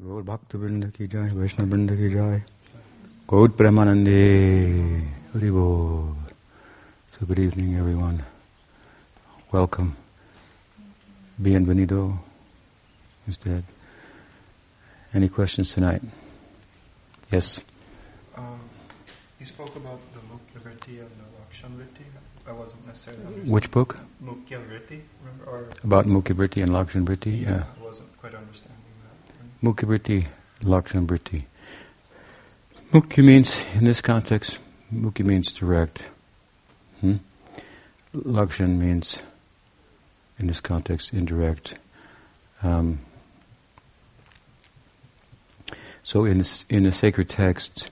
गौर भक्त वृंद की वैष्णव वृंद की गौर प्रेमानंदे हरि बोल good evening everyone. Welcome. Bienvenido instead. Any questions tonight? Yes. Um, you spoke about the Mukhya and the Lakshan I wasn't necessarily. Which book? About Mukhya and Lakshan yeah. Mukhya Vritti, Vritti. Means, in this context, Mukhi means direct. Hmm? Lakshan means, in this context, indirect. Um, so in this, in the sacred text,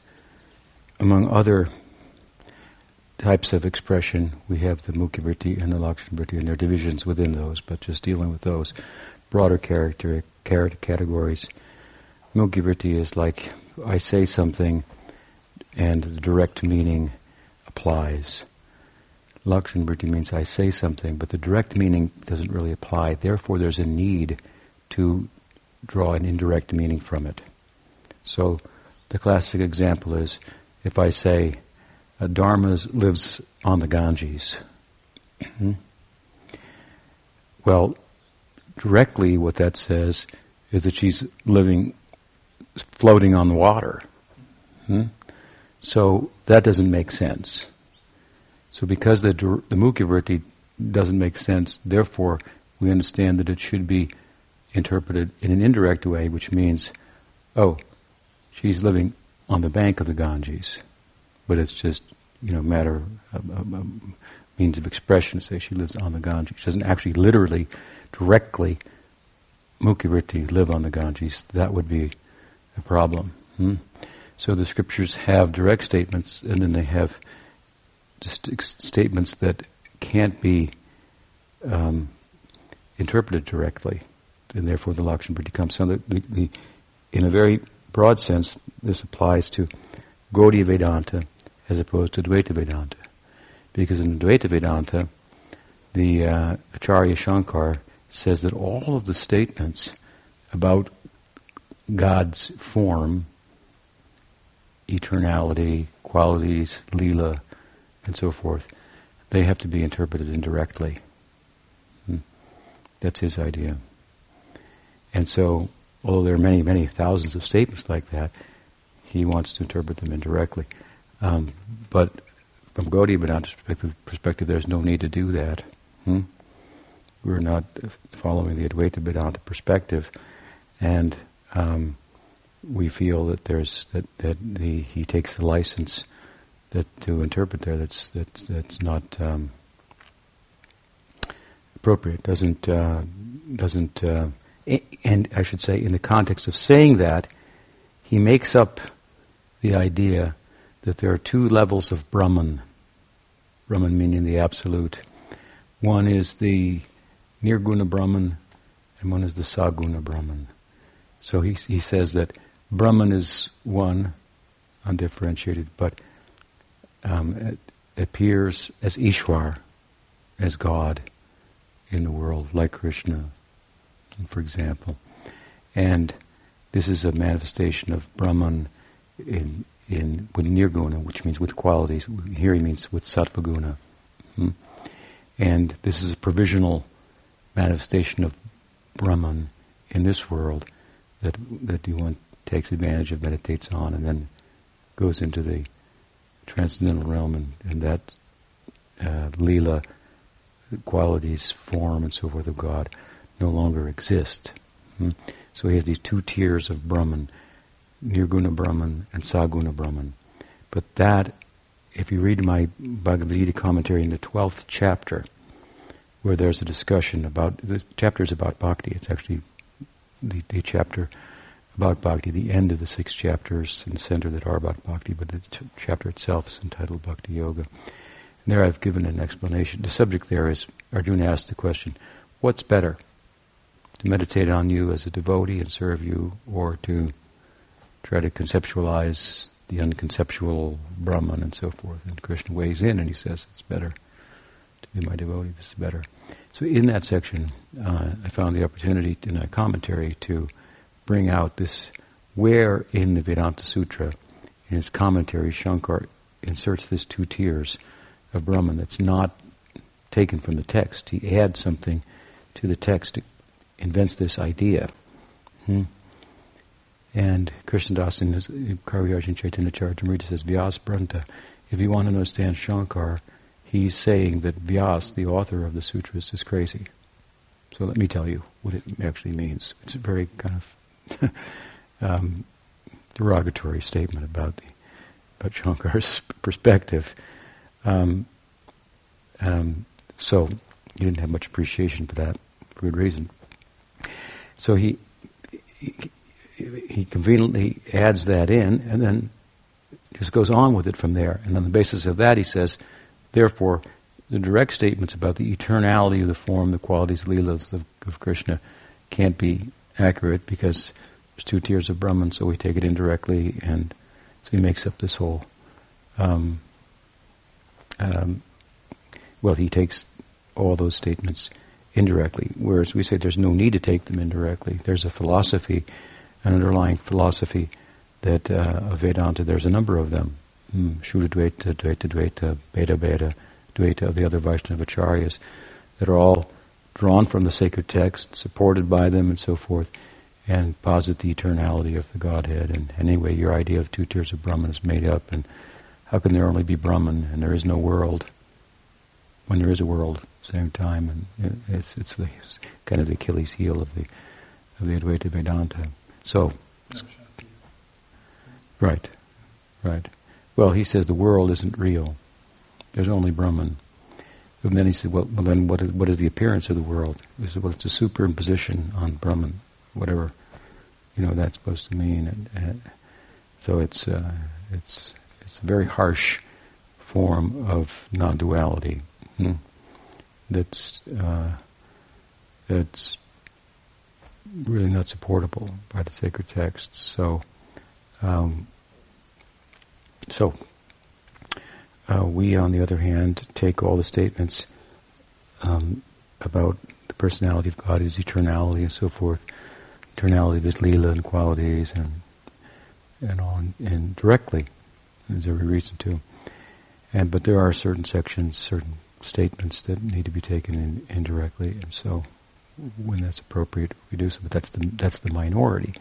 among other types of expression, we have the Vritti and the Lakshan and there are divisions within those, but just dealing with those broader character, character categories. Mukhya Vritti is like I say something and the direct meaning applies. Lakshanavritti means I say something, but the direct meaning doesn't really apply. Therefore, there's a need to draw an indirect meaning from it. So, the classic example is if I say, uh, Dharma lives on the Ganges. Hmm? well, directly what that says is that she's living, floating on the water. Hmm? So that doesn't make sense. So because the, the Vritti doesn't make sense, therefore we understand that it should be interpreted in an indirect way, which means, oh, she's living on the bank of the Ganges, but it's just you know matter of, means of expression to say she lives on the Ganges. She doesn't actually literally, directly, Mukhya Vritti live on the Ganges. That would be a problem. Hmm? So the scriptures have direct statements, and then they have statements that can't be um, interpreted directly, and therefore the Lakshan Vritti comes. So the, the, the, in a very broad sense, this applies to Gaudiya Vedanta as opposed to Advaita Vedanta. Because in Advaita Vedanta, the uh, Acharya Shankar says that all of the statements about God's form, eternality, qualities, lila, and so forth, they have to be interpreted indirectly. Hmm. That's his idea. And so, although there are many, many thousands of statements like that, he wants to interpret them indirectly. Um, but from Gaudiya Vedanta perspective, perspective, there's no need to do that. Hmm? We're not following the Advaita Vedanta perspective, and um, we feel that there's that, that the, he takes the license that to interpret there that's that's that's not um, appropriate. Doesn't uh, doesn't uh, and I should say in the context of saying that, he makes up the idea that there are two levels of Brahman. Brahman meaning the absolute. One is the Nirguna Brahman, and one is the Saguna Brahman. So he he says that Brahman is one, undifferentiated, but um, appears as Ishwar, as God in the world, like Krishna, for example. And this is a manifestation of Brahman in in with nirguna, which means with qualities. Here he means with sattva guna. Hmm? And this is a provisional manifestation of Brahman in this world that that one takes advantage of, meditates on, and then goes into the transcendental realm, and, and that uh, lila qualities, form, and so forth of God no longer exist. Hmm? So he has these two tiers of Brahman Nirguna Brahman and Saguna Brahman. But that, if you read my Bhagavad Gita commentary in the 12th chapter, where there's a discussion about, the chapter is about bhakti, it's actually the, the chapter about bhakti, the end of the six chapters and center that are about bhakti, but the ch- chapter itself is entitled Bhakti Yoga. And there I've given an explanation. The subject there is, Arjuna asked the question, what's better? To meditate on you as a devotee and serve you, or to try to conceptualize the unconceptual Brahman and so forth. And Krishna weighs in and he says, it's better to be my devotee, this is better. So in that section, uh, I found the opportunity in a commentary to bring out this where in the Vedanta Sutra, in its commentary, Shankar inserts this two tiers of Brahman that's not taken from the text. He adds something to the text, invents this idea. Hmm? And Krishnadas in his Kaviraj Chaitanya Charitamrita says, Vyas bhranta, if you want to understand Shankar, he's saying that Vyas, the author of the sutras, is crazy. So let me tell you what it actually means. It's a very kind of um, derogatory statement about the about Shankar's perspective. Um, um, so he didn't have much appreciation for that, for good reason. So he, he, he conveniently adds that in, and then just goes on with it from there. And on the basis of that, he says, therefore, the direct statements about the eternality of the form, the qualities, leelas of, of Krishna, can't be accurate because there's two tiers of Brahman, so we take it indirectly, and so he makes up this whole. Um, um, well, he takes all those statements indirectly, whereas we say there's no need to take them indirectly. There's a philosophy, an underlying philosophy that uh, of Vedanta. There's a number of them: mm, Shuddha Dvaita, Dvaita Dvaita, Bheda Bheda, Dvaita of the other Vaishnava acharyas, that are all drawn from the sacred text, supported by them, and so forth and posit the eternality of the Godhead. And anyway, your idea of two tiers of Brahman is made up. And how can there only be Brahman and there is no world when there is a world at the same time? And it's it's the kind of the Achilles heel of the of the Advaita Vedanta. So, right, right. Well, he says the world isn't real. There's only Brahman. And then he said, well, well then what is, what is the appearance of the world? He said, well, it's a superimposition on Brahman, whatever you know that's supposed to mean. And, and so it's uh, it's it's a very harsh form of non-duality hmm? that's uh, that's really not supportable by the sacred texts. So um, so uh, we, on the other hand, take all the statements um, about the personality of God, His eternality, and so forth, eternality of his lila and qualities and and on and directly. There's every reason to. And but there are certain sections, certain statements that need to be taken in, indirectly, and so when that's appropriate, we do so. But that's the that's the minority.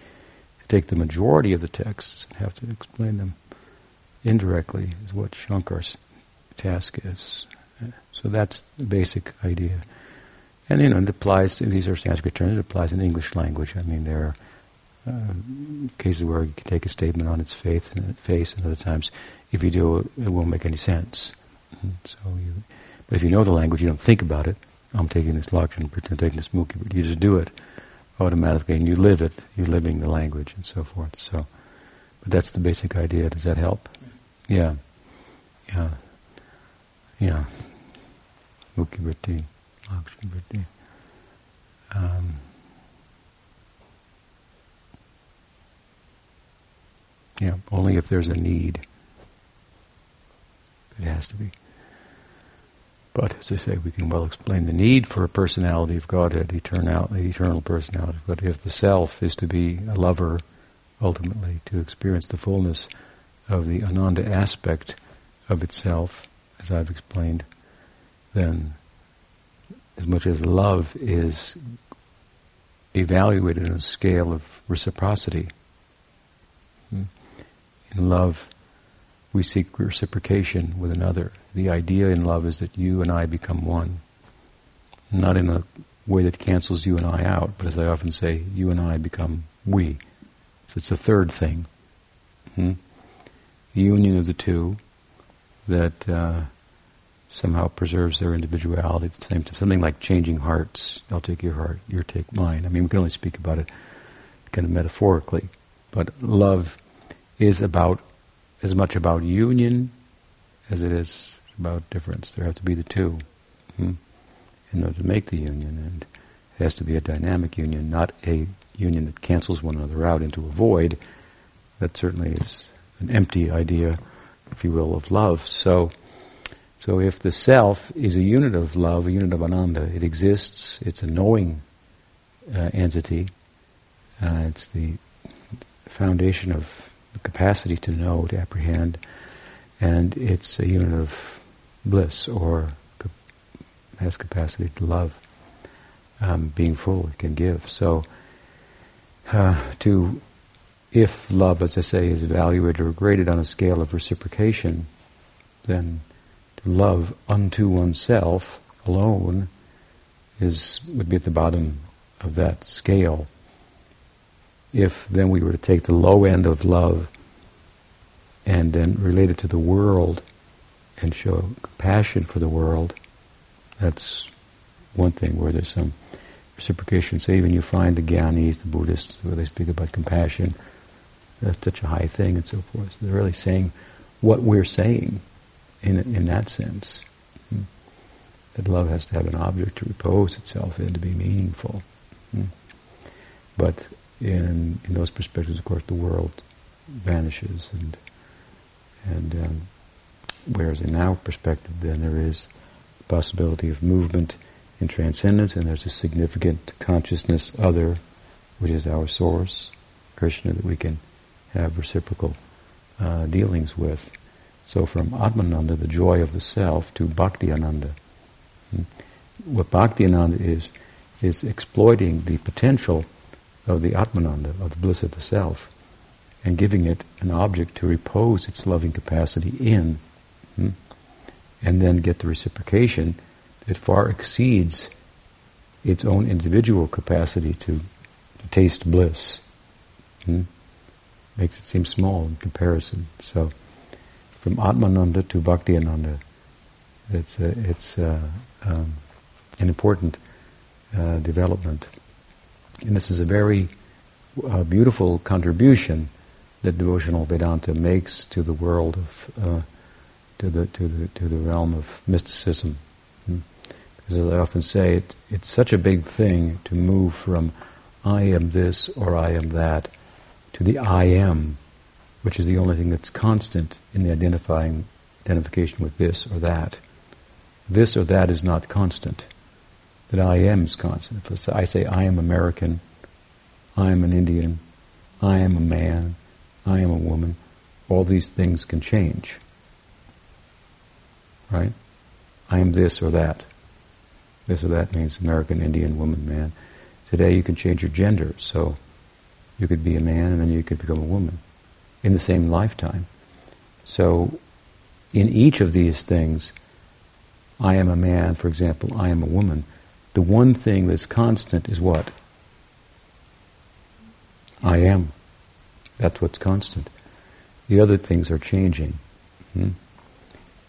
Take the majority of the texts and have to explain them indirectly is what Shankar's task is. So that's the basic idea. And you know, it applies. These are Sanskrit terms. It applies in English language. I mean, there are uh, cases where you can take a statement on its face and face, and other times, if you do, it won't make any sense. And so you, but if you know the language, you don't think about it. I'm taking this Lakshan, I'm taking this Mukhi, but you just do it automatically, and you live it. You're living the language, and so forth. So, but that's the basic idea. Does that help? Yeah, yeah, yeah. Mukhi Vritti. Um, yeah, only if there's a need. It has to be. But as I say, we can well explain the need for a personality of Godhead, eternal, the eternal personality. But if the self is to be a lover, ultimately, to experience the fullness of the ananda aspect of itself, as I've explained, then as much as love is evaluated on a scale of reciprocity. Hmm? In love, we seek reciprocation with another. The idea in love is that you and I become one. Not in a way that cancels you and I out, but as I often say, you and I become we. So it's a third thing. Hmm? Union of the two that uh, somehow preserves their individuality at the same time. Something like changing hearts. I'll take your heart, you take mine. I mean, we can only speak about it kind of metaphorically, but love is about as much about union as it is about difference. There have to be the two hmm, in order to make the union, and it has to be a dynamic union, not a union that cancels one another out into a void. That certainly is an empty idea, if you will, of love. So so if the self is a unit of love, a unit of ananda, it exists, it's a knowing uh, entity, uh, it's the foundation of the capacity to know, to apprehend, and it's a unit of bliss or has capacity to love, um, being full, it can give. So, uh, to if love, as I say, is evaluated or graded on a scale of reciprocation, then love unto oneself alone is would be at the bottom of that scale. If then we were to take the low end of love and then relate it to the world and show compassion for the world, that's one thing where there's some reciprocation. So even you find the Gyanis, the Buddhists, where they speak about compassion, that's such a high thing and so forth. So they're really saying what we're saying in, in that sense. Hmm. That love has to have an object to repose itself in, to be meaningful. Hmm. But in, in those perspectives, of course, the world vanishes and and um, whereas in our perspective, then there is a possibility of movement in transcendence, and there's a significant consciousness other, which is our source, Krishna, that we can have reciprocal uh, dealings with. So from Atmananda, the joy of the self, to Bhakti Ananda. Hmm. What Bhakti Ananda is, is exploiting the potential of the Atmananda, of the bliss of the self, and giving it an object to repose its loving capacity in, hmm, and then get the reciprocation that far exceeds its own individual capacity to, to taste bliss. Makes it seem small in comparison. So, from Atmananda to Bhakti Ananda, it's, a, it's a, um, an important uh, development. And this is a very uh, beautiful contribution that devotional Vedanta makes to the world of, uh, to the to the to the realm of mysticism. Hmm? Because as I often say, it, it's such a big thing to move from I am this or I am that to the I am, which is the only thing that's constant in the identifying identification with this or that. This or that is not constant. That I am is constant. If I say I am American, I am an Indian, I am a man, I am a woman, all these things can change. Right? I am this or that. This or that means American, Indian, woman, man. Today you can change your gender, so you could be a man and then you could become a woman in the same lifetime. So in each of these things, I am a man, for example, I am a woman, the one thing that's constant is what? I am. That's what's constant. The other things are changing. Hmm?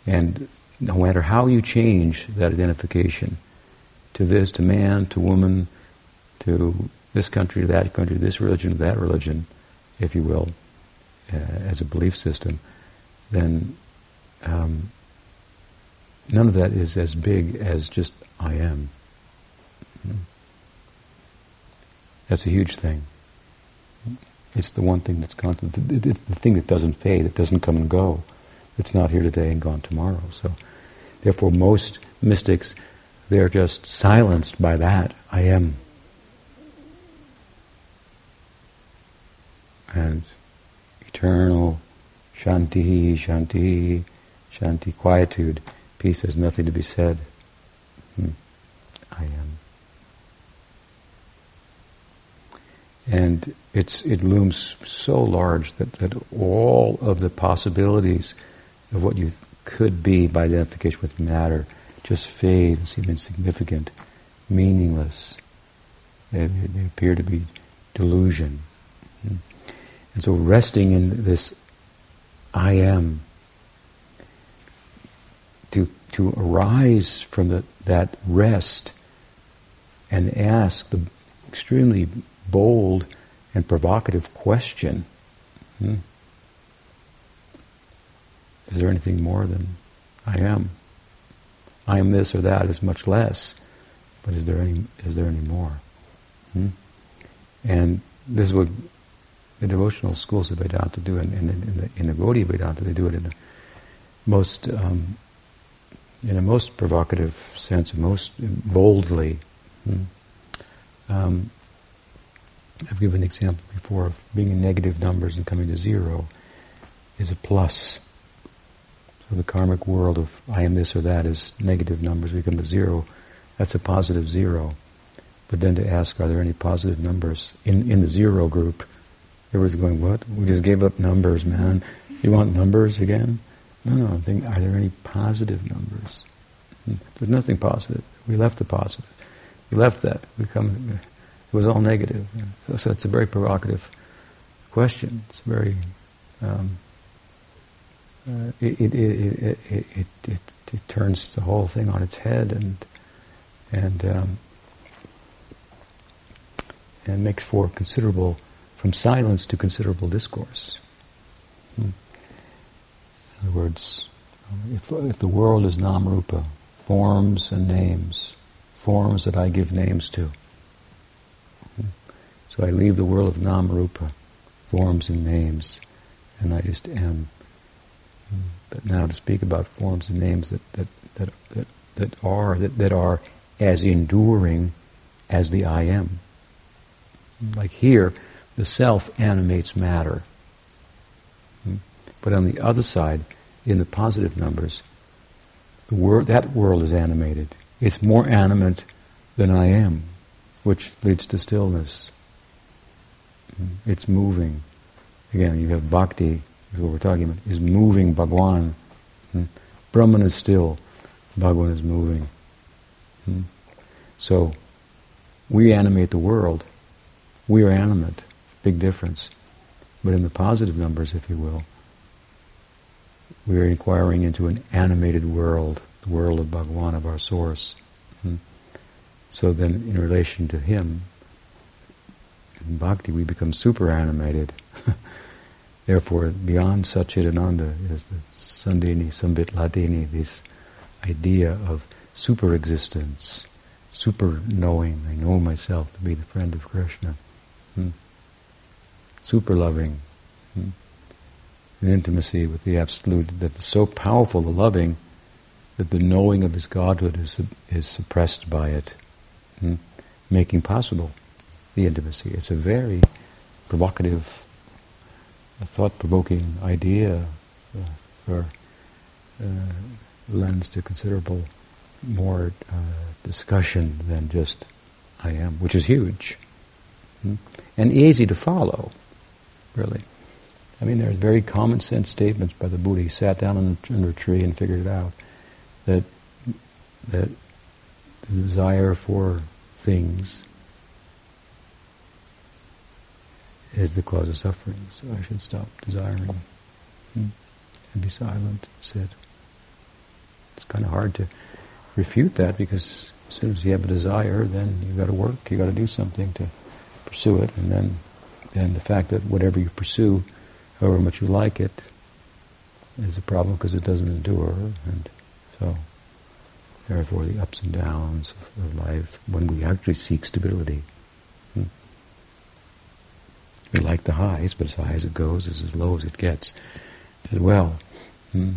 And no matter how you change that identification to this, to man, to woman, to this country, that country, this religion, that religion, if you will, uh, as a belief system, then um, none of that is as big as just I am. Hmm? That's a huge thing. It's the one thing that's constant. The thing that doesn't fade, it doesn't come and go. It's not here today and gone tomorrow. So, therefore, most mystics, they're just silenced by that. I am. And eternal shanti, shanti, shanti, quietude, peace, there's nothing to be said. Hmm. I am. And it's, it looms so large that, that all of the possibilities of what you could be by identification with matter just fade and seem insignificant, meaningless. They, they appear to be delusion. And so resting in this I am, to, to arise from the, that rest and ask the extremely bold and provocative question. Hmm. Is there anything more than I am? I am this or that is much less, but is there any is there any more? Hmm? And this is what the devotional schools of Vedanta do, and in, in, in, the, in the Gaudiya Vedanta they do it in the most um, in a most provocative sense, most boldly. Hmm? Um, I've given the example before of being in negative numbers and coming to zero is a plus. So the karmic world of I am this or that is negative numbers, we come to zero, that's a positive zero. But then to ask, are there any positive numbers in, in the zero group? Everyone's going, what? We just gave up numbers, man. You want numbers again? No, no, I'm thinking, are there any positive numbers? Hmm. There's nothing positive. We left the positive. We left that. We come, it was all negative. So, so it's a very provocative question. It's very, um, uh, it, it, it, it, it, it, turns the whole thing on its head and, and, um, and makes for considerable, from silence to considerable discourse. Hmm. In other words, if, if the world is namrupa, forms and names, forms that I give names to, so I leave the world of Namarupa, forms and names, and I just am. But now to speak about forms and names that, that, that, that, that are that, that are as enduring as the I am. Like here, the self animates matter. But on the other side, in the positive numbers, the wor- that world is animated. It's more animate than I am, which leads to stillness. It's moving. Again, you have bhakti, is what we're talking about, is moving Bhagwan. Hmm? Brahman is still, Bhagwan is moving. Hmm? So, we animate the world. We are animate. Big difference. But in the positive numbers, if you will, we are inquiring into an animated world, the world of Bhagwan, of our source. Hmm? So then, in relation to Him, in bhakti we become super animated. Therefore, beyond Satchidananda is the Sandhini, Sambit Hladini, this idea of super existence, super knowing. I know myself to be the friend of Krishna. Hmm. Super loving. Hmm. The intimacy with the Absolute that is so powerful, the loving, that the knowing of his Godhood is, is suppressed by it, hmm. making possible the intimacy. It's a very provocative, thought-provoking idea uh, for uh, lends to considerable more uh, discussion than just I am, which is huge hmm? and easy to follow, really. I mean, there's very common sense statements by the Buddha. He sat down under a tree and figured it out that that the desire for things is the cause of suffering. So I should stop desiring hmm, and be silent, sit. It's kind of hard to refute that because as soon as you have a desire, then you've got to work, you've got to do something to pursue it, and then, then the fact that whatever you pursue, however much you like it, is a problem because it doesn't endure, and so therefore the ups and downs of, of life when we actually seek stability. We like the highs, but as high as it goes is as low as it gets as well. Mm.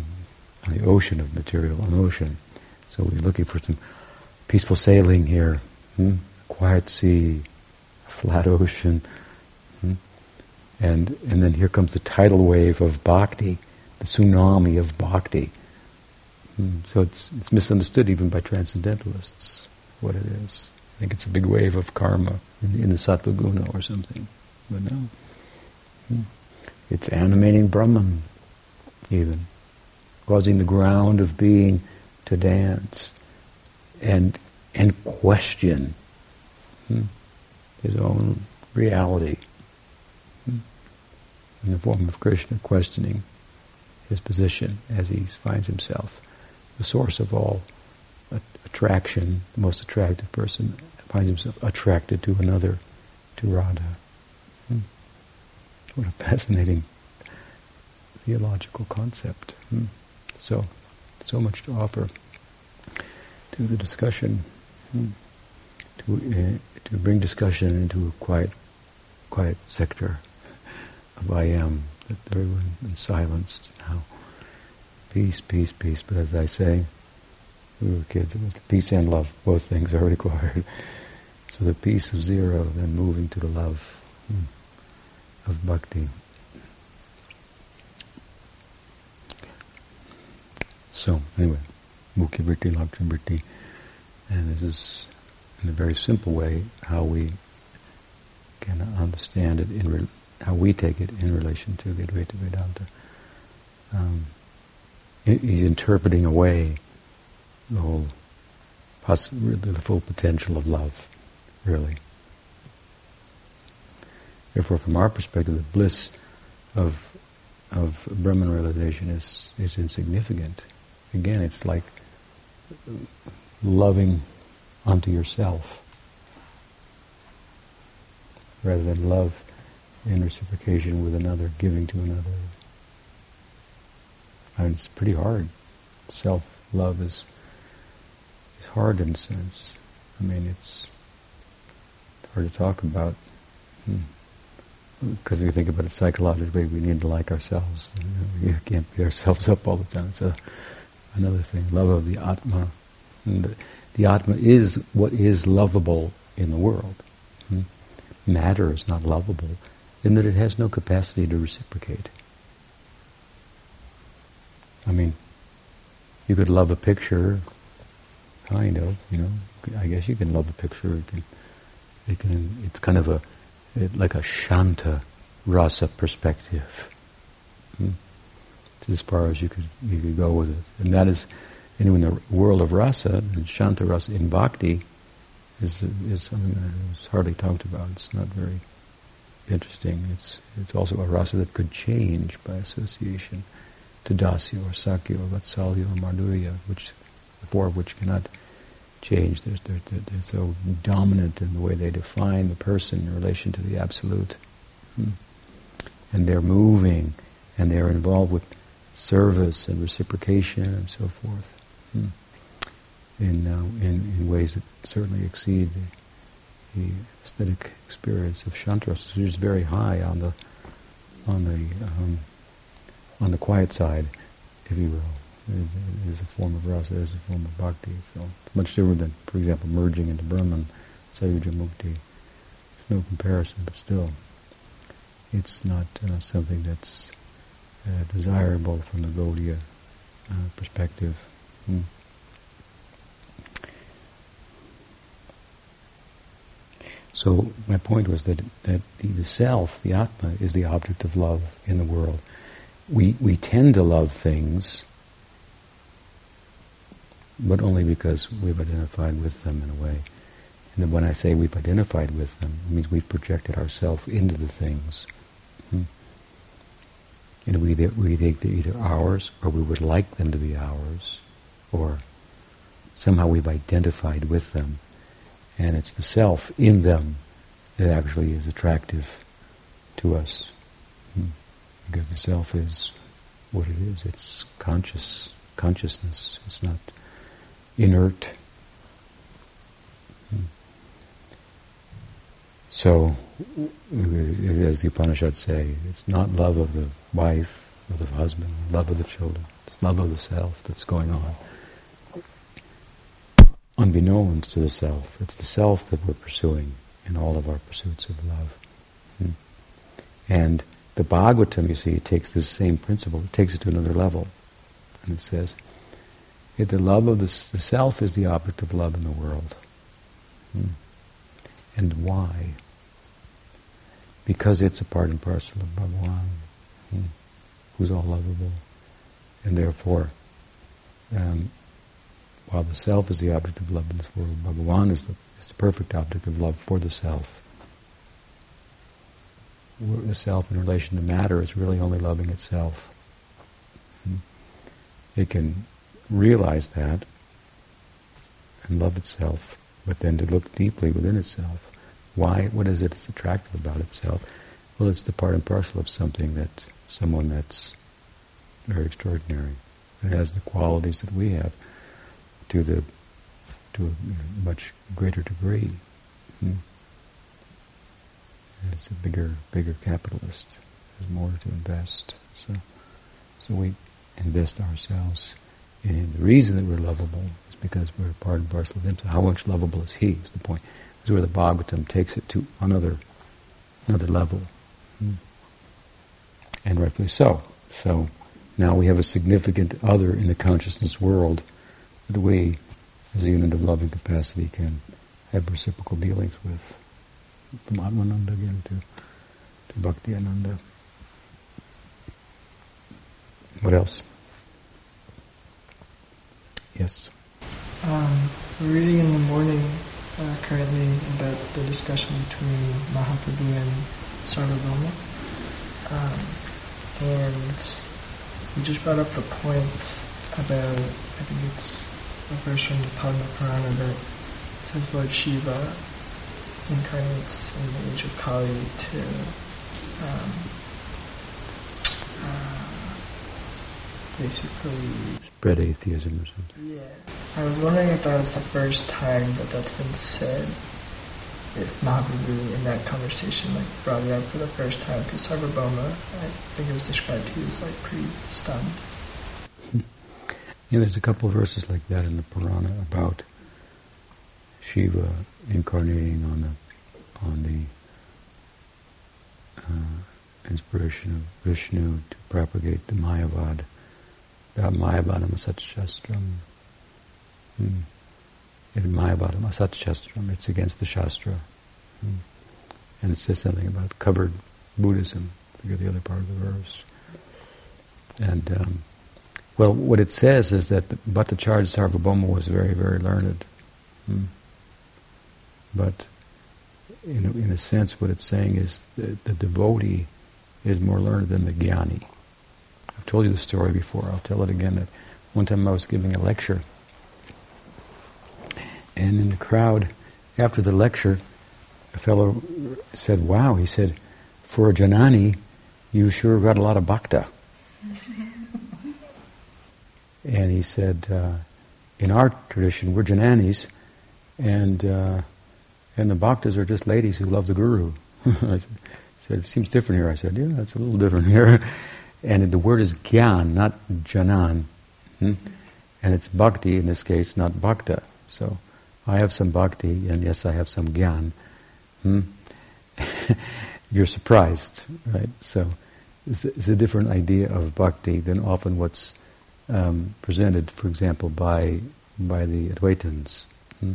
On the ocean of material, ocean. So we're looking for some peaceful sailing here. Mm. Quiet sea, flat ocean. And, and then here comes the tidal wave of bhakti, the tsunami of bhakti. Hmm. So it's, it's misunderstood even by transcendentalists what it is. I think it's a big wave of karma in, in the sattva guna or something. But no. Hmm. It's animating Brahman, even. Causing the ground of being to dance and and question hmm, his own reality. In the form of Krishna questioning his position as he finds himself the source of all attraction, the most attractive person finds himself attracted to another, to Radha. Hmm. What a fascinating theological concept. Hmm. So, so much to offer to the discussion, hmm. to uh, to bring discussion into a quiet, quiet sector of I am that everyone is silenced now. Peace, peace, peace. But as I say, we were kids, it was peace and love. Both things are required. So the peace of zero, then moving to the love hmm, of bhakti. So, anyway, Mukhi Vritti, Lakshana Vritti, and this is, in a very simple way, how we can understand it, in re- how we take it in relation to the Advaita Vedanta. Um, he's interpreting away the whole, poss- the full potential of love, really. Therefore, from our perspective, the bliss of of Brahman realization is is insignificant. Again, it's like loving unto yourself rather than love in reciprocation with another, giving to another. Mean, it's pretty hard. Self-love is is hard in a sense. I mean, it's hard to talk about. Hmm because we think about it psychologically, we need to like ourselves. You, know, can't beat ourselves up all the time. It's a, another thing. Love of the Atma. The, the, Atma is what is lovable in the world. Hmm? Matter is not lovable in that it has no capacity to reciprocate. I mean, you could love a picture, kind of, you know. I guess you can love a picture. It can, it can, it's kind of a it, like a shanta rasa perspective. Hmm? It's as far as you could you could go with it, and that is, know, in the world of rasa and shanta rasa in bhakti is is something that is hardly talked about. It's not very interesting. It's it's also a rasa that could change by association to dasya or sakhya or vatsalya or madhurya, which the four of which cannot change. They're, they're, they're, so dominant in the way they define the person in relation to the absolute. Hmm. And they're moving, and they're involved with service and reciprocation and so forth. Hmm. In, uh, in, in ways that certainly exceed the, the aesthetic experience of Shantras, is very high on the on the um, on the quiet side, if you will is, is a form of rasa, is a form of bhakti. So it's much different than, for example, merging into Brahman, Sayujya Mukti. There's no comparison, but still, it's not uh, something that's uh, desirable from the Gaudiya uh, perspective. Hmm. So my point was that that the, the, self, the atma, is the object of love in the world. We we tend to love things but only because we've identified with them in a way. And when I say we've identified with them, it means we've projected ourselves into the things. Hmm. And we, we think they're either ours, or we would like them to be ours, or somehow we've identified with them. And it's the self in them that actually is attractive to us. Hmm. Because the self is what it is. It's conscious consciousness. It's not inert. So, as the Upanishads say, it's not love of the wife or the husband, love of the children. It's love of the self that's going on. Unbeknownst to the self. It's the self that we're pursuing in all of our pursuits of love. Hmm. And the Bhagavatam, you see, takes this same principle, it takes it to another level. And it says, the love of the, the, self is the object of love in the world. Hmm. And why? Because it's a part and parcel of Bhagawan, hmm, who's all lovable. And therefore, um, while the self is the object of love in this world, Bhagavan is the, is the perfect object of love for the self. The self in relation to matter is really only loving itself. Hmm. It can realize that and love itself, but then to look deeply within itself. Why? What is it that's attractive about itself? Well, it's the part and parcel of something that someone that's very extraordinary. It has the qualities that we have to the to a much greater degree. Hmm. It's a bigger, bigger capitalist. There's more to invest. So, so we invest ourselves and the reason that we're lovable is because we're part and parcel of Him. So how much lovable is He is the point. This is where the Bhagavatam takes it to another another level. Hmm. And rightfully so. So now we have a significant other in the consciousness world that we, as a unit of loving capacity, can have reciprocal dealings with. From Atmananda again to, to Bhakti Ananda. What else? Yes. Um, we're reading in the morning uh, currently about the discussion between Mahaprabhu and Sarvabhauma. Um, and we just brought up the point about, I think it's a verse from the Padma Purana that says Lord Shiva incarnates in the age of Kali to um, uh, basically spread atheism or something. Yeah. I was wondering if that was the first time that that's been said. If Mahaprabhu in that conversation like brought it up for the first time, because Sarvabhauma, I think it was described he was like pretty stunned. Yeah, there's a couple verses like that in the Purana about Shiva incarnating on the on the uh, inspiration of Vishnu to propagate the Mayavad. That Mayavadam Asatshastram. Hmm. Mayavadam it's against the Shastra. Hmm. And it says something about covered Buddhism. Forget the other part of the verse. And um, well, what it says is that Bhattacharya Sarvabhauma was very, very learned. Hmm. But in in a sense, what it's saying is that the devotee is more learned than the jnani. I've told you the story before. I'll tell it again. That one time I was giving a lecture, and in the crowd, after the lecture, a fellow said, "Wow," he said, "for a jnani, you sure got a lot of bhakta." And he said, uh, in our tradition, we're Jnanis, and uh, and the bhaktas are just ladies who love the guru. I said, it seems different here. I said, yeah, it's a little different here. And the word is gyan, not janan. Hmm? And it's bhakti in this case, not bhakta. So I have some bhakti, and yes, I have some gyan. Hmm? You're surprised, right? So it's, it's a different idea of bhakti than often what's um, presented, for example, by by the Advaitins. Hmm?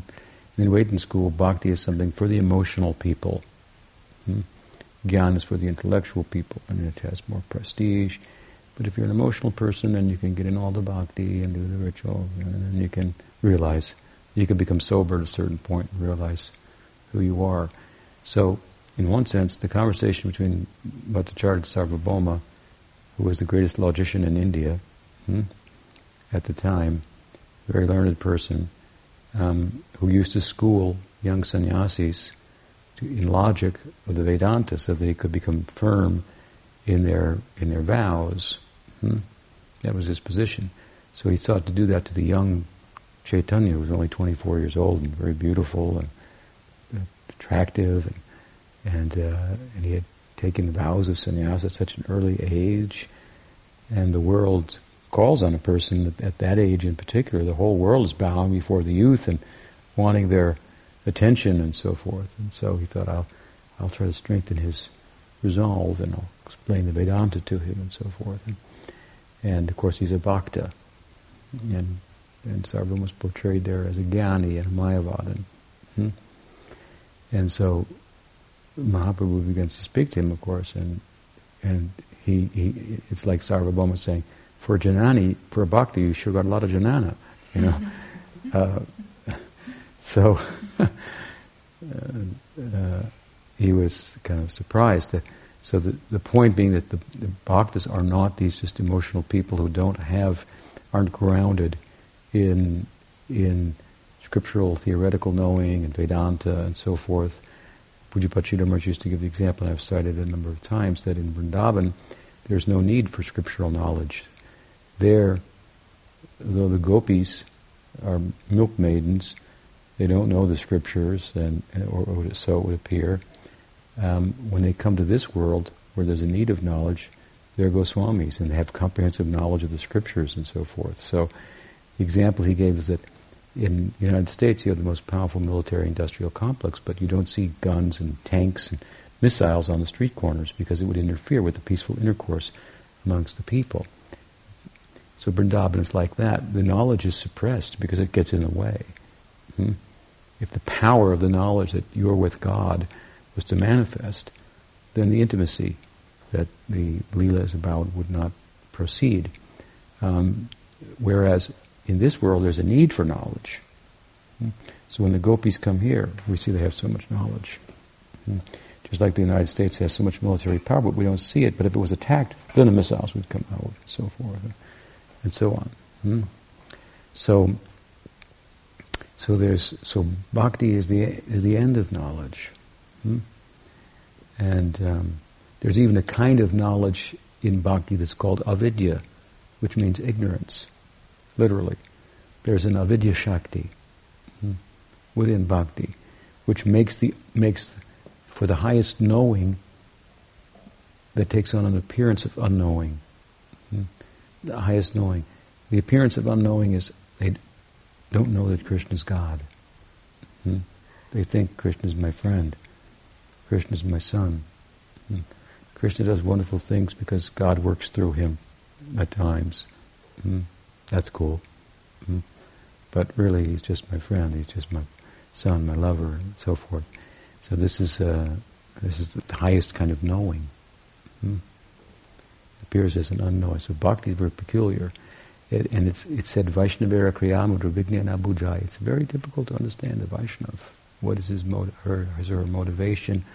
In the Advaitin school, bhakti is something for the emotional people. Hmm? Gyan is for the intellectual people, and it has more prestige. But if you're an emotional person, then you can get in all the bhakti and do the ritual, and then you can realize, you can become sober at a certain point and realize who you are. So, in one sense, the conversation between Bhattacharya Sarvabhauma, who was the greatest logician in India, hmm, at the time, a very learned person, um, who used to school young sannyasis to, in logic of the Vedanta so that they could become firm in their in their vows. Hmm? That was his position. So he sought to do that to the young Chaitanya, who was only 24 years old and very beautiful and attractive, and and, uh, and he had taken vows of sannyasa at such an early age, and the world calls on a person at that age in particular. The whole world is bowing before the youth and wanting their attention and so forth. And so he thought, I'll, I'll try to strengthen his resolve and I'll explain the Vedanta to him and so forth. And, and of course, he's a bhakta. And, and Sarvam was portrayed there as a jnani and a mayavadan. Hmm? And so Mahaprabhu begins to speak to him, of course, and and he, he it's like Sarvabhauma saying, for a janani, for a bhakti, you sure got a lot of janana, you know. uh, so uh, uh, he was kind of surprised. That, so the, the point being that the, the bhaktas are not these just emotional people who don't have, aren't grounded in in scriptural theoretical knowing and Vedanta and so forth. Pujapachita Maharaj used to give the example, and I've cited it a number of times, that in Vrindavan there's no need for scriptural knowledge there, though the gopis are milk maidens, they don't know the scriptures, and or, or so it would appear. Um, when they come to this world where there's a need of knowledge, they're Goswamis and they have comprehensive knowledge of the scriptures and so forth. So, the example he gave is that in the United States you have the most powerful military industrial complex, but you don't see guns and tanks and missiles on the street corners because it would interfere with the peaceful intercourse amongst the people. So Vrindavan is like that. The knowledge is suppressed because it gets in the way. Hmm? If the power of the knowledge that you're with God was to manifest, then the intimacy that the Leela is about would not proceed. Um, whereas in this world there's a need for knowledge. Hmm? So when the gopis come here, we see they have so much knowledge. Hmm? Just like the United States has so much military power, but we don't see it. But if it was attacked, then the missiles would come out, and so forth, and so on. Hmm? So, so there's so bhakti is the is the end of knowledge, hmm? and um, there's even a kind of knowledge in bhakti that's called avidya, which means ignorance, literally. There's an avidya shakti hmm, within bhakti, which makes the makes for the highest knowing that takes on an appearance of unknowing. Hmm, the highest knowing. The appearance of unknowing is they don't know that Krishna is God. Hmm. They think Krishna is my friend. Krishna is my son. Hmm. Krishna does wonderful things because God works through him at times. Mm, that's cool. Mm. But really, he's just my friend. He's just my son, my lover, and so forth. So this is uh, this is the highest kind of knowing. Appears as an unknowing. So bhakti is very peculiar. It, and it's, it said Vaishnavera Kriyamudra Vijnana Bhujai. It's very difficult to understand the Vaishnav. What is his, motive, her, his her motivation?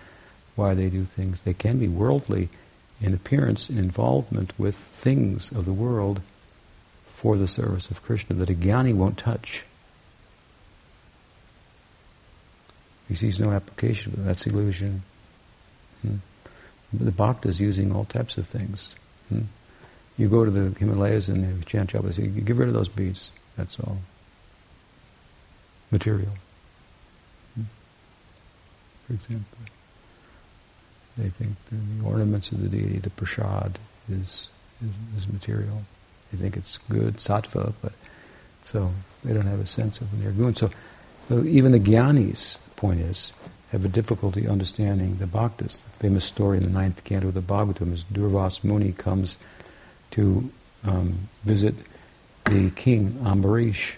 why they do things. They can be worldly in appearance, in involvement with things of the world for the service of Krishna that a jnani won't touch. He sees no application, but that's illusion. Hmm. The bhakta is using all types of things. Hmm. You go to the Himalayas and they chant japa, you give rid of those beads. That's all. Material. Hmm. For example. They think the ornaments of the deity, the prasad, is, is, is material. They think it's good, sattva, but so they don't have a sense of nirguna. So, so even the jnanis, the point is, have a difficulty understanding the bhaktas. The famous story in the ninth canto of the Bhagavatam is Durvas Muni comes to um, visit the king Ambarish.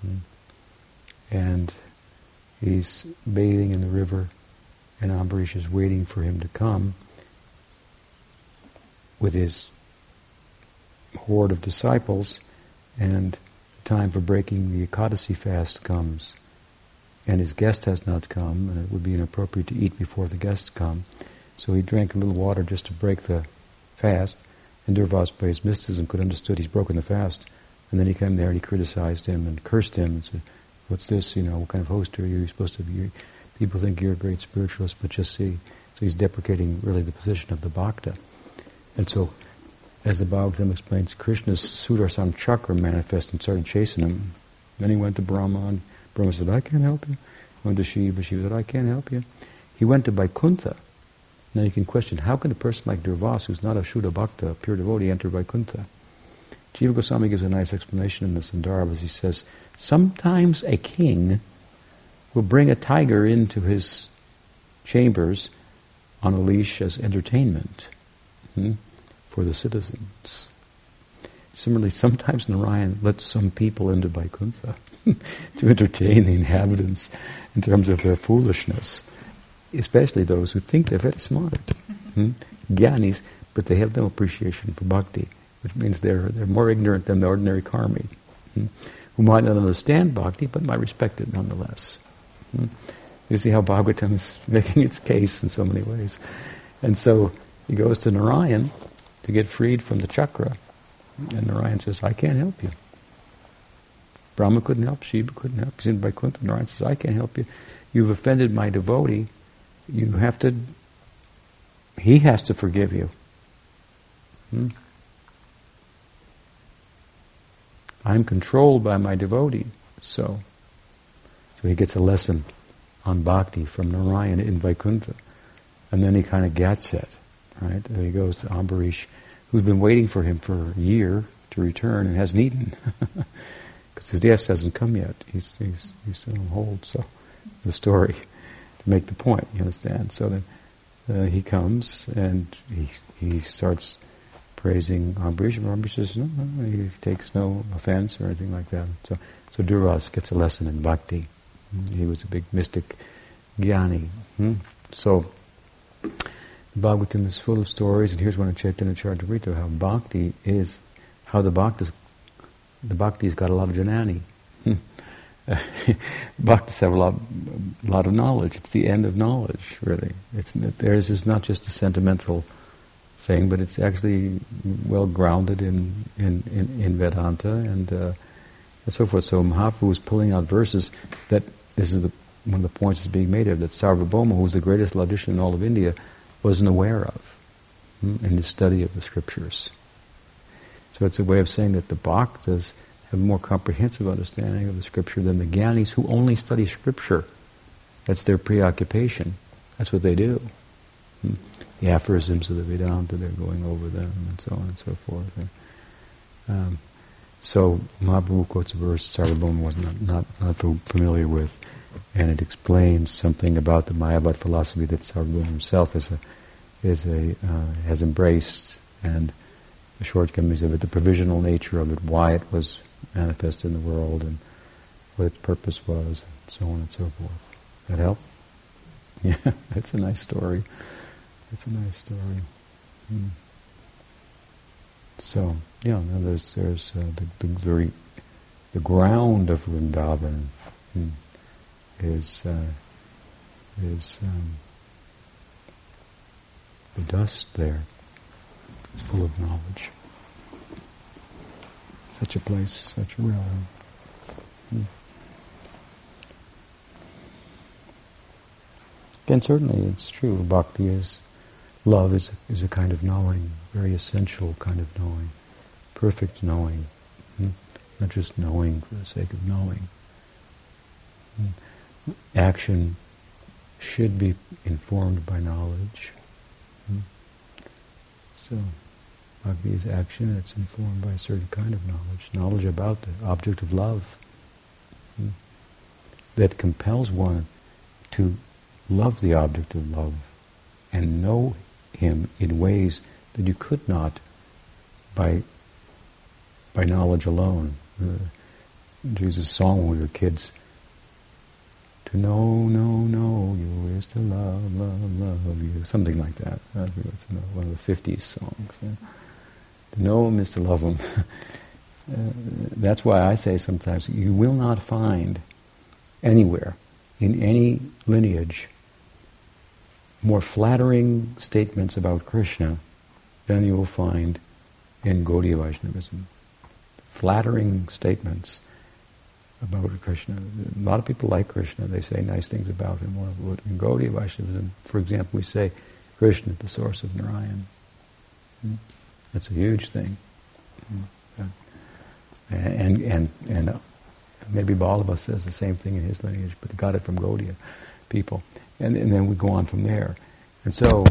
Hmm. And he's bathing in the river and Ambarish is waiting for him to come with his horde of disciples, and the time for breaking the Ekadasi fast comes, and his guest has not come, and it would be inappropriate to eat before the guests come. So he drank a little water just to break the fast, and Durvas, by his mysticism, could understood he's broken the fast. And then he came there and he criticized him and cursed him and said, "What's this? You know, what kind of host are you? You're supposed to be people think you're a great spiritualist, but just see. So he's deprecating really the position of the bhakta. And so, as the Bhagavatam explains, Krishna's Sudarshan chakra manifested and started chasing him. Then he went to Brahma, and Brahma said, I can't help you. Went to Shiva, Shiva said, I can't help you. He went to Vaikuntha. Now you can question, how can a person like Durvas, who's not a Shuddha Bhakta, a pure devotee, enter Vaikuntha? Jiva Goswami gives a nice explanation in the Sandarbhas. He says, sometimes a king will bring a tiger into his chambers on a leash as entertainment hmm, for the citizens. Similarly, sometimes Narayan lets some people into Vaikuntha to entertain the inhabitants in terms of their foolishness, especially those who think they're very smart. Hmm? Gyanis, but they have no appreciation for bhakti, which means they're, they're more ignorant than the ordinary karmi, hmm? who might not understand bhakti, but might respect it nonetheless. Hmm? You see how Bhagavatam is making its case in so many ways. And so he goes to Narayan to get freed from the chakra. And Narayan says, I can't help you. Brahma couldn't help, Shiva couldn't help. He's in Vaikuntha. Narayan says, I can't help you. You've offended my devotee. You have to, he has to forgive you. Hmm? I'm controlled by my devotee, so so he gets a lesson on bhakti from Narayan in Vaikuntha. And then he kind of gets it, right? And he goes to Ambarish, who's been waiting for him for a year to return and hasn't eaten. Because his guest hasn't come yet. He's, he's, he's still on hold. So the story, to make the point, you understand? So then uh, he comes and he, he starts praising Ambrish. Ambrish says, no, no, he takes no offense or anything like that. So, so Durvas gets a lesson in bhakti. He was a big mystic jnani. Hmm? So, Bhagavatam is full of stories, and here's one of Chaitanya Charitamrita, how bhakti is, how the bhaktis, the bhakti's got a lot of jnani. Bhaktis have a lot, a lot of knowledge. It's the end of knowledge, really. It's theirs is not just a sentimental thing, but it's actually well grounded in in, in, in Vedanta and, uh, and so forth. So Mahaprabhu was pulling out verses that this is the, one of the points that's being made here that Sarvabhauma, who was the greatest logician in all of India, wasn't aware of hmm, in his study of the scriptures. So it's a way of saying that the bhaktas have a more comprehensive understanding of the scripture than the Gyanis who only study scripture. That's their preoccupation. That's what they do. Hmm. The aphorisms of the Vedanta, they're going over them and so on and so forth. And, um, so Mahaprabhu quotes a verse Sarvabhauma was not, not, not familiar with, and it explains something about the Mayavad philosophy that Sarvabhauma himself is a, is a, uh, has embraced, and the shortcomings of it, the provisional nature of it, why it was manifest in the world and what its purpose was, and so on and so forth. That help? Yeah, that's a nice story. That's a nice story. Hmm. So, yeah, there's there's uh, the, the very the ground of Vrindavan hmm, is uh, is um, the dust there is full of knowledge such a place, such a realm. Hmm. And certainly it's true, bhakti is, love is, is a kind of knowing, very essential kind of knowing, perfect knowing, hmm? not just knowing for the sake of knowing. Hmm? Action should be informed by knowledge. Hmm? So. Bhakti is action, it's informed by a certain kind of knowledge, knowledge about the object of love hmm, that compels one to love the object of love and know him in ways that you could not by by knowledge alone. Uh, a song when we were kids. To know, know, know you is to love, love, love you. Something like that. It's one of the 50s songs. Yeah. To know him is to love him. uh, that's why I say sometimes you will not find anywhere in any lineage more flattering statements about Krishna than you will find in Gaudiya Vaishnavism. Flattering statements about Krishna. A lot of people like Krishna. They say nice things about him. In Gaudiya Vaishnavism, for example, we say Krishna, the source of Narayan. Hmm? That's a huge thing. And, and, and uh, maybe Vallabha says the same thing in his lineage, but he got it from Gaudiya people. And, and then we go on from there. And so,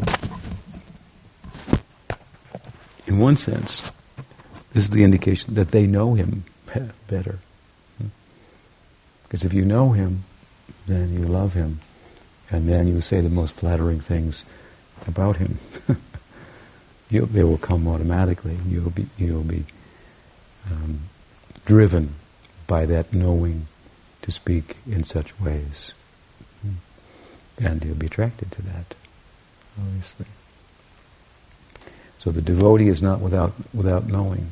in one sense, this is the indication that they know him better. Because if you know him, then you love him, and then you say the most flattering things about him. you, they will come automatically. You'll be you'll be um, driven by that knowing to speak in such ways, hmm. and you'll be attracted to that, obviously. So the devotee is not without without knowing.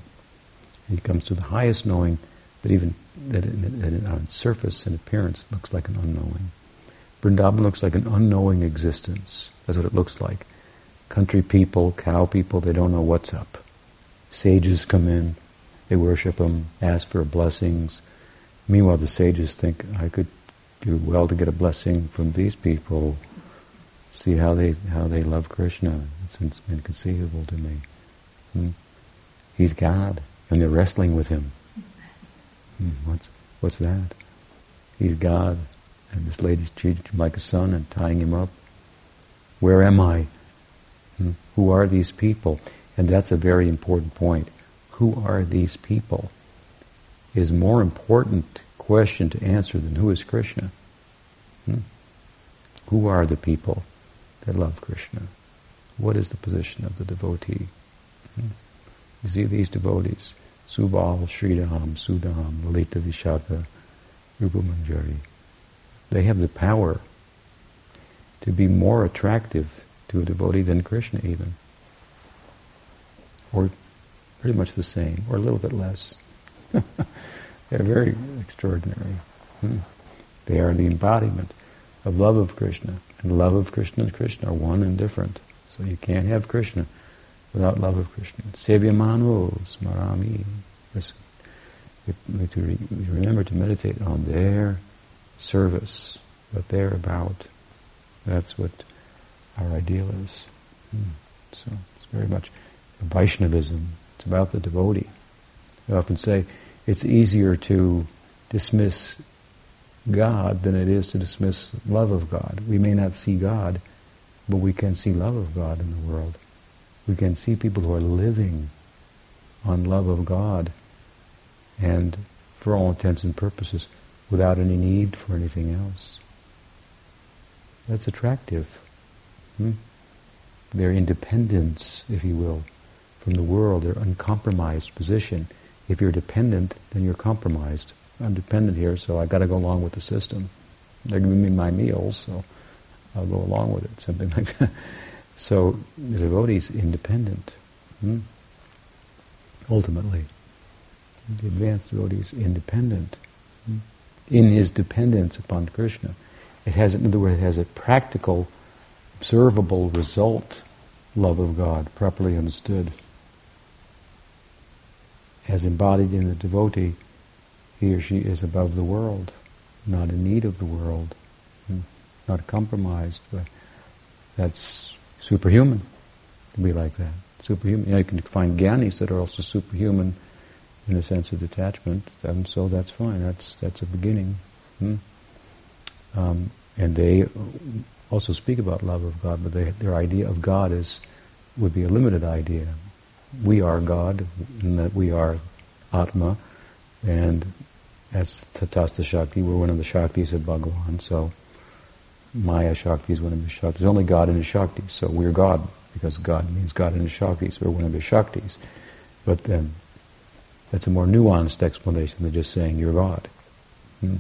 He comes to the highest knowing that even that, that on surface and appearance looks like an unknowing. Vrindavan looks like an unknowing existence. That's what it looks like country people, cow people, they don't know what's up. Sages come in, they worship them, ask for blessings. Meanwhile, the sages think, I could do well to get a blessing from these people. See how they how they love Krishna. It's inconceivable to me. Hmm? He's God, and they're wrestling with him. Hmm, what's what's that? He's God, and this lady's treating him like a son and tying him up. Where am I? Hmm? Who are these people? And that's a very important point. Who are these people? Is more important question to answer than who is Krishna. Hmm? Who are the people? that love Krishna? What is the position of the devotee? Hmm? You see these devotees, Subal, Sridham, Sudam, Lalita Vishakha, Rupamanjari, they have the power to be more attractive to a devotee than Krishna even. Or pretty much the same, or a little bit less. They're very extraordinary. Hmm. They are the embodiment of love of Krishna. And love of Krishna and Krishna are one and different. So you can't have Krishna without love of Krishna. Sevyamano smarami. We remember to meditate on their service, what they're about. That's what our ideal is. Hmm. So it's very much Vaishnavism. It's about the devotee. I often say it's easier to dismiss God than it is to dismiss love of God. We may not see God, but we can see love of God in the world. We can see people who are living on love of God and for all intents and purposes without any need for anything else. That's attractive. Hmm? Their independence, if you will, from the world, their uncompromised position. If you're dependent, then you're compromised. I'm dependent here, so I've got to go along with the system. They're giving me my meals, so I'll go along with it, something like that. So the devotee is independent. Hmm? Ultimately, the advanced devotee is independent. Hmm? In his dependence upon Krishna, it has, in other words, it has a practical, observable result. Love of God, properly understood, as embodied in the devotee he or she is above the world, not in need of the world, hmm, not compromised. But that's superhuman to be like that. Superhuman. You, know, you can find gyanis that are also superhuman in a sense of detachment, and so that's fine. That's that's a beginning. Hmm? Um, and they also speak about love of God, but they, their idea of God is would be a limited idea. We are God, and that we are Atma, and as Tatastha Shakti, we're one of the Shaktis of Bhagavan, so Maya Shakti is one of the Shaktis. There's only God in his Shaktis, so we're God, because God means God in his Shaktis, we're one of his Shaktis. But then, that's a more nuanced explanation than just saying you're God. Hmm.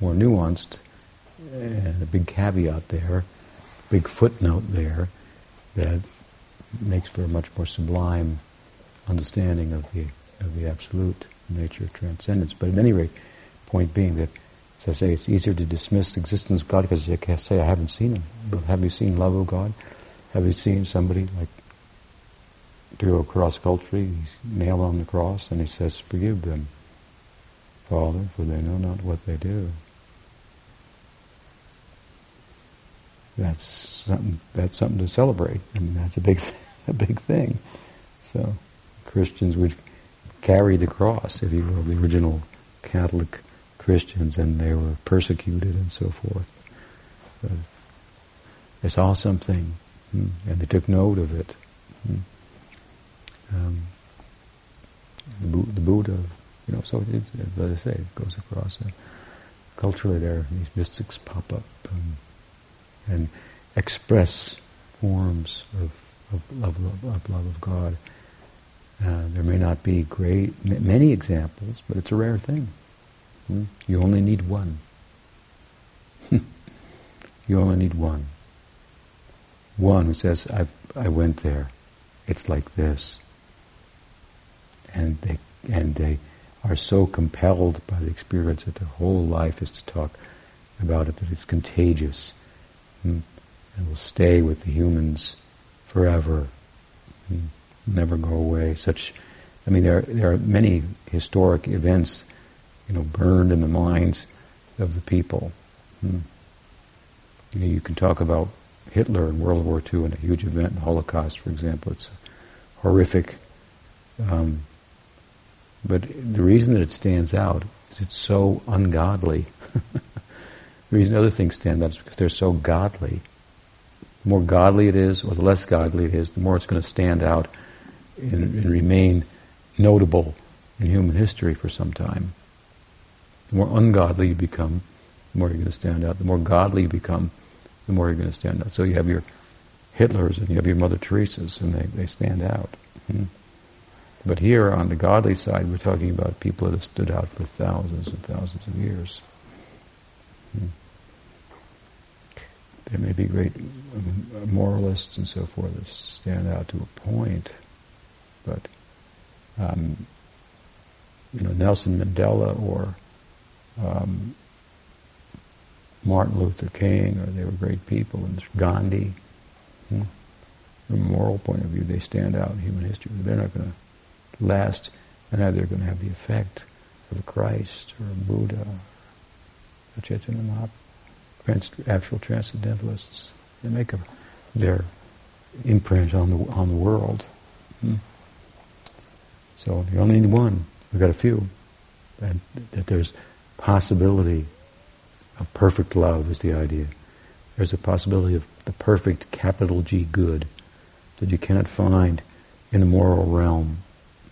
More nuanced, and a big caveat there, big footnote there, that makes for a much more sublime understanding of the of the absolute nature of transcendence. But at any rate, point being that, as I say, it's easier to dismiss the existence of God because you can say, I haven't seen him. But have you seen love of God? Have you seen somebody like do a cross culture? He's nailed on the cross and he says, Forgive them, Father, for they know not what they do. That's something, that's something to celebrate. I mean, that's a big, a big thing. So Christians would carry the cross, if you will, the original Catholic Christians, and they were persecuted and so forth. But they saw something, hmm, and they took note of it. Hmm. Um, the, the, Buddha, you know, so it, as I say, it goes across. Uh, culturally, there these mystics pop up um, and express forms of, of, love, of love of God. Uh, there may not be great many examples, but it's a rare thing. Hmm? You only need one. you only need one. One who says, "I I went there. It's like this," and they and they are so compelled by the experience that their whole life is to talk about it that it's contagious and will stay with the humans forever. Never go away. Such, I mean, there there are many historic events, you know, burned in the minds of the people. Hmm. You know, you can talk about Hitler and World War II and a huge event, the Holocaust, for example. It's horrific. Um, but the reason that it stands out is it's so ungodly. the reason other things stand out is because they're so godly. The more godly it is, or the less godly it is, the more it's going to stand out and, and remain notable in human history for some time. The more ungodly you become, the more you're going to stand out. The more godly you become, the more you're going to stand out. So you have your Hitlers and you have your Mother Teresa's, and they, they stand out. Hmm. But here on the godly side, we're talking about people that have stood out for thousands and thousands of years. There may be great um, moralists and so forth that stand out to a point, but um, you know Nelson Mandela or um, Martin Luther King, or they were great people, and Gandhi. Hmm. From a moral point of view, they stand out in human history. They're not going to last, and neither are going to have the effect of Christ or Buddha, a Chaitanya Mahaprabhu, actual transcendentalists. They make a, their imprint on the on the world. Hmm. So you only need one. We've got a few. And that there's possibility of perfect love is the idea. There's a possibility of the perfect capital G good that you cannot find in the moral realm.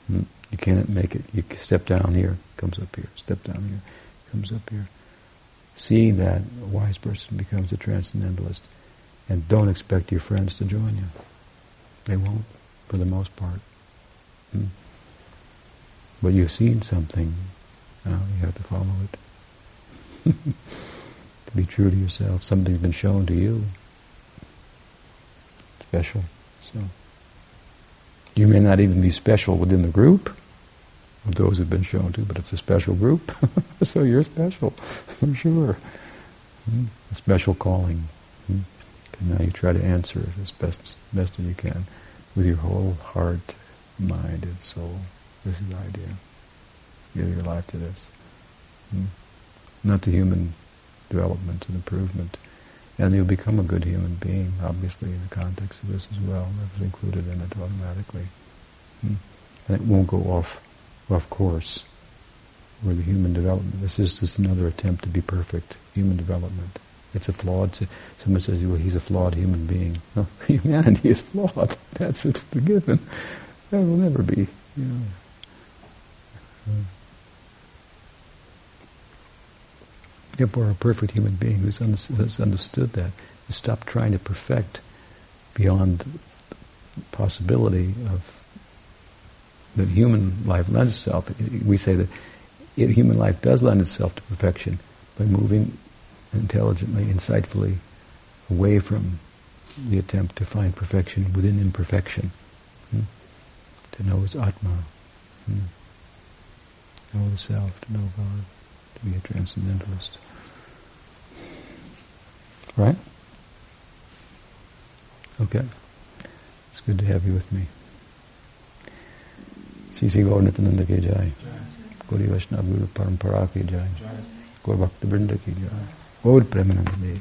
Hmm? You cannot make it. You step down here, comes up here. Step down here, comes up here. Seeing that, a wise person becomes a transcendentalist. And don't expect your friends to join you. They won't, for the most part. Hmm? But you've seen something. Now you have to follow it. to be true to yourself. Something's been shown to you. Special. So you may not even be special within the group of those who've been shown to, but it's a special group. so you're special, for sure. Hmm? A special calling. Hmm? And now you try to answer it as best best as you can with your whole heart, mind, and soul. This is the idea. Give your life to this. Hmm? Not to human development and improvement. And you'll become a good human being, obviously, in the context of this as well. That's included in it automatically. And it won't go off, off course with the human development. This is just another attempt to be perfect, human development. It's a flawed, someone says, well, he's a flawed human being. Humanity is flawed. That's a given. That will never be, you know. Therefore, a perfect human being who's has understood that has stopped trying to perfect beyond the possibility of that human life lends itself. We say that human life does lend itself to perfection by moving intelligently, insightfully away from the attempt to find perfection within imperfection. Hmm? To know its Atma. Hmm? Know the self, to know God, to be a transcendentalist. Right? Okay. It's good to have you with me. Shri Shri Gaur Nityanand की जाए गौरी वैष्णव गुरु परंपरा की जाए गौर भक्त वृंद की जाए गौर प्रेमानंद देव